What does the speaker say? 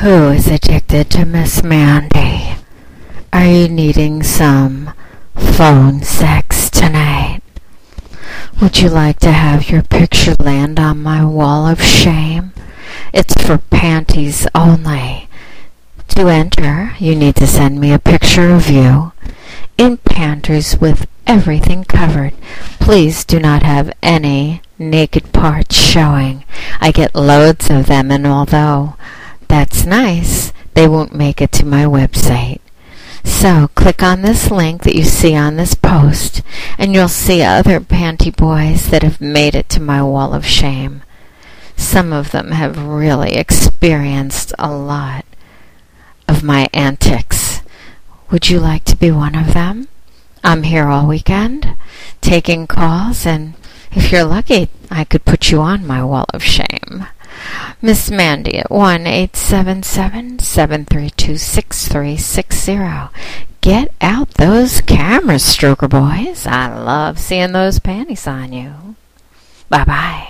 Who is addicted to Miss Mandy? Are you needing some phone sex tonight? Would you like to have your picture land on my wall of shame? It's for panties only. To enter, you need to send me a picture of you in panties with everything covered. Please do not have any naked parts showing. I get loads of them, and although that's nice, they won't make it to my website. So click on this link that you see on this post, and you'll see other panty boys that have made it to my wall of shame. Some of them have really experienced a lot of my antics. Would you like to be one of them? I'm here all weekend, taking calls, and if you're lucky, I could put you on my wall of shame. Miss Mandy at one eight seven seven seven three two six three six zero. Get out those cameras, stroker boys. I love seeing those panties on you. Bye bye.